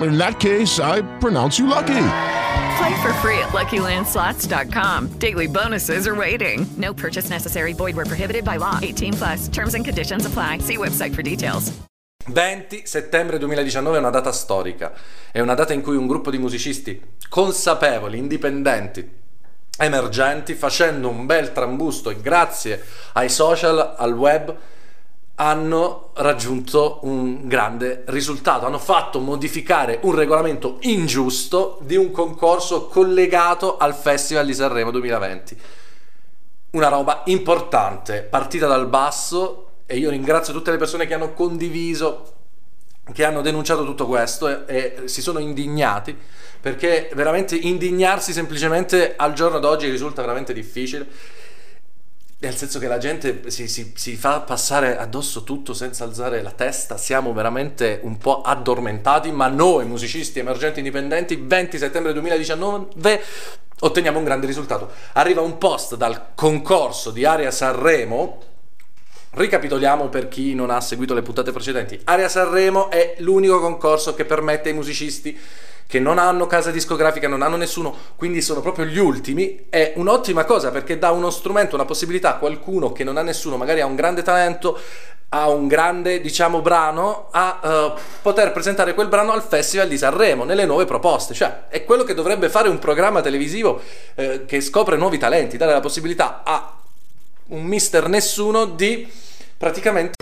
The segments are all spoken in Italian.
In that case, I pronounce you lucky. Play for free at LuckyLandSlots.com. Daily bonuses are waiting. No purchase necessary. Void where prohibited by law. 18 plus. Terms and conditions apply. See website for details. 20 settembre 2019 è una data storica. È una data in cui un gruppo di musicisti consapevoli, indipendenti, emergenti, facendo un bel trambusto e grazie ai social, al web, hanno raggiunto un grande risultato. Hanno fatto modificare un regolamento ingiusto di un concorso collegato al Festival di Sanremo 2020. Una roba importante, partita dal basso e io ringrazio tutte le persone che hanno condiviso, che hanno denunciato tutto questo e, e si sono indignati perché veramente indignarsi semplicemente al giorno d'oggi risulta veramente difficile nel senso che la gente si, si, si, fa passare addosso tutto senza alzare la testa, siamo veramente un po' addormentati, ma noi musicisti emergenti indipendenti, 20 settembre 2019, otteniamo un grande risultato. Arriva un post dal concorso di Aria Sanremo, ricapitoliamo per chi non ha seguito le puntate precedenti. Aria Sanremo è l'unico concorso che permette ai musicisti che non hanno casa discografica, non hanno nessuno, quindi sono proprio gli ultimi, è un'ottima cosa perché dà uno strumento, una possibilità a qualcuno che non ha nessuno, magari ha un grande talento, ha un grande, diciamo, brano, a uh, poter presentare quel brano al Festival di Sanremo, nelle nuove proposte. Cioè, è quello che dovrebbe fare un programma televisivo eh, che scopre nuovi talenti, dare la possibilità a un mister nessuno di praticamente.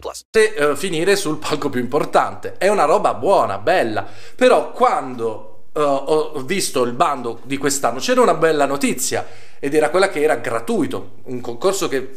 plus. E, uh, finire sul palco più importante. È una roba buona, bella. Però quando Uh, ho visto il bando di quest'anno, c'era una bella notizia ed era quella che era gratuito, un concorso che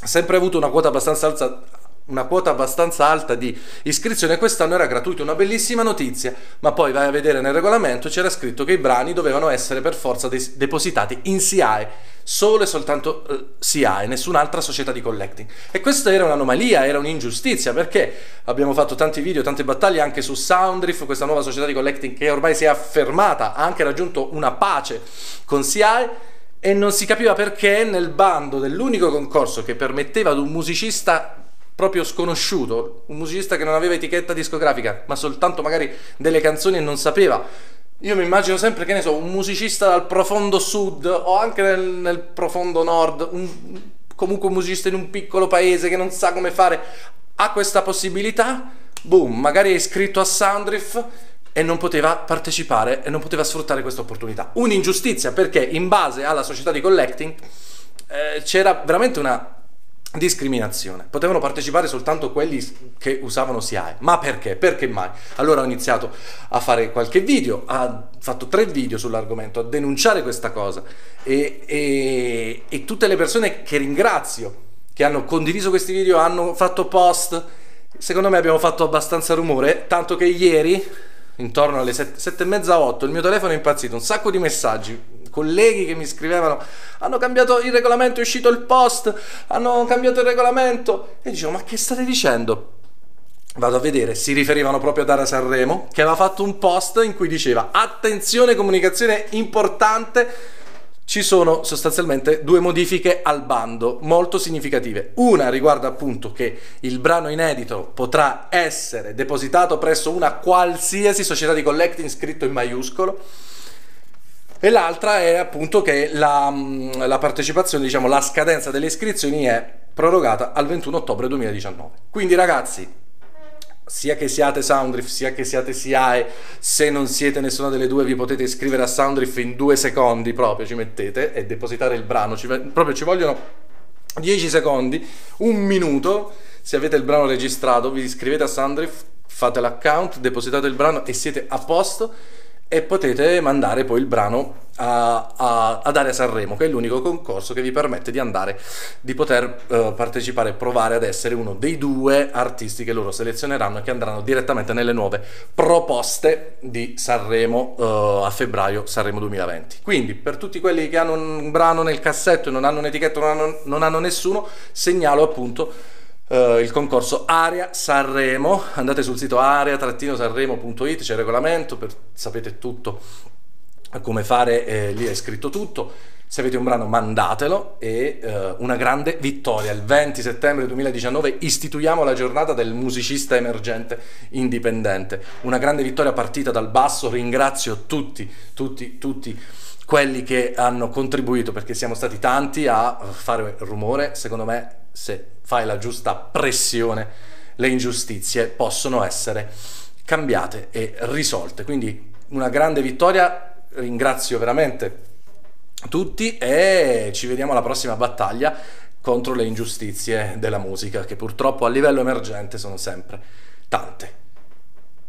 ha sempre avuto una quota abbastanza alta, una quota abbastanza alta di iscrizione quest'anno era gratuito, una bellissima notizia, ma poi vai a vedere nel regolamento c'era scritto che i brani dovevano essere per forza des- depositati in SIAE, solo e soltanto uh, SIAE, nessun'altra società di collecting. E questa era un'anomalia, era un'ingiustizia, perché abbiamo fatto tanti video, tante battaglie anche su Soundriff, questa nuova società di collecting che ormai si è affermata, ha anche raggiunto una pace con SIAE, e non si capiva perché nel bando dell'unico concorso che permetteva ad un musicista proprio sconosciuto, un musicista che non aveva etichetta discografica, ma soltanto magari delle canzoni e non sapeva. Io mi immagino sempre, che ne so, un musicista dal profondo sud o anche nel, nel profondo nord, un, comunque un musicista in un piccolo paese che non sa come fare, ha questa possibilità, boom, magari è iscritto a Soundriff e non poteva partecipare e non poteva sfruttare questa opportunità. Un'ingiustizia perché in base alla società di collecting eh, c'era veramente una discriminazione. Potevano partecipare soltanto quelli che usavano SIAE. Ma perché? Perché mai? Allora ho iniziato a fare qualche video, ho fatto tre video sull'argomento, a denunciare questa cosa e, e, e tutte le persone che ringrazio che hanno condiviso questi video, hanno fatto post, secondo me abbiamo fatto abbastanza rumore, tanto che ieri, intorno alle sette, sette e mezza, otto, il mio telefono è impazzito, un sacco di messaggi, colleghi che mi scrivevano hanno cambiato il regolamento, è uscito il post, hanno cambiato il regolamento e dicevo ma che state dicendo? Vado a vedere, si riferivano proprio a Dara Sanremo che aveva fatto un post in cui diceva attenzione comunicazione importante ci sono sostanzialmente due modifiche al bando molto significative. Una riguarda appunto che il brano inedito potrà essere depositato presso una qualsiasi società di collecting scritto in maiuscolo e l'altra è appunto che la, la partecipazione, diciamo la scadenza delle iscrizioni è prorogata al 21 ottobre 2019. Quindi ragazzi, sia che siate Soundriff, sia che siate SIAE, se non siete nessuna delle due vi potete iscrivere a Soundriff in due secondi proprio, ci mettete e depositare il brano, ci, proprio ci vogliono 10 secondi, un minuto, se avete il brano registrato vi iscrivete a Soundriff, fate l'account, depositate il brano e siete a posto e potete mandare poi il brano a, a, ad Area Sanremo, che è l'unico concorso che vi permette di andare, di poter uh, partecipare e provare ad essere uno dei due artisti che loro selezioneranno e che andranno direttamente nelle nuove proposte di Sanremo uh, a febbraio, Sanremo 2020. Quindi per tutti quelli che hanno un brano nel cassetto e non hanno un'etichetta, non hanno, non hanno nessuno, segnalo appunto Uh, il concorso Area Sanremo. Andate sul sito area-sanremo.it, c'è il regolamento, per, sapete tutto come fare, eh, lì è scritto tutto. Se avete un brano mandatelo e uh, una grande vittoria. Il 20 settembre 2019 istituiamo la giornata del musicista emergente indipendente. Una grande vittoria partita dal basso. Ringrazio tutti, tutti, tutti quelli che hanno contribuito perché siamo stati tanti a fare rumore. Secondo me se fai la giusta pressione, le ingiustizie possono essere cambiate e risolte. Quindi una grande vittoria, ringrazio veramente tutti e ci vediamo alla prossima battaglia contro le ingiustizie della musica che purtroppo a livello emergente sono sempre tante.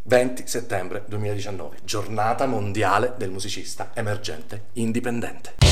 20 settembre 2019, giornata mondiale del musicista emergente indipendente.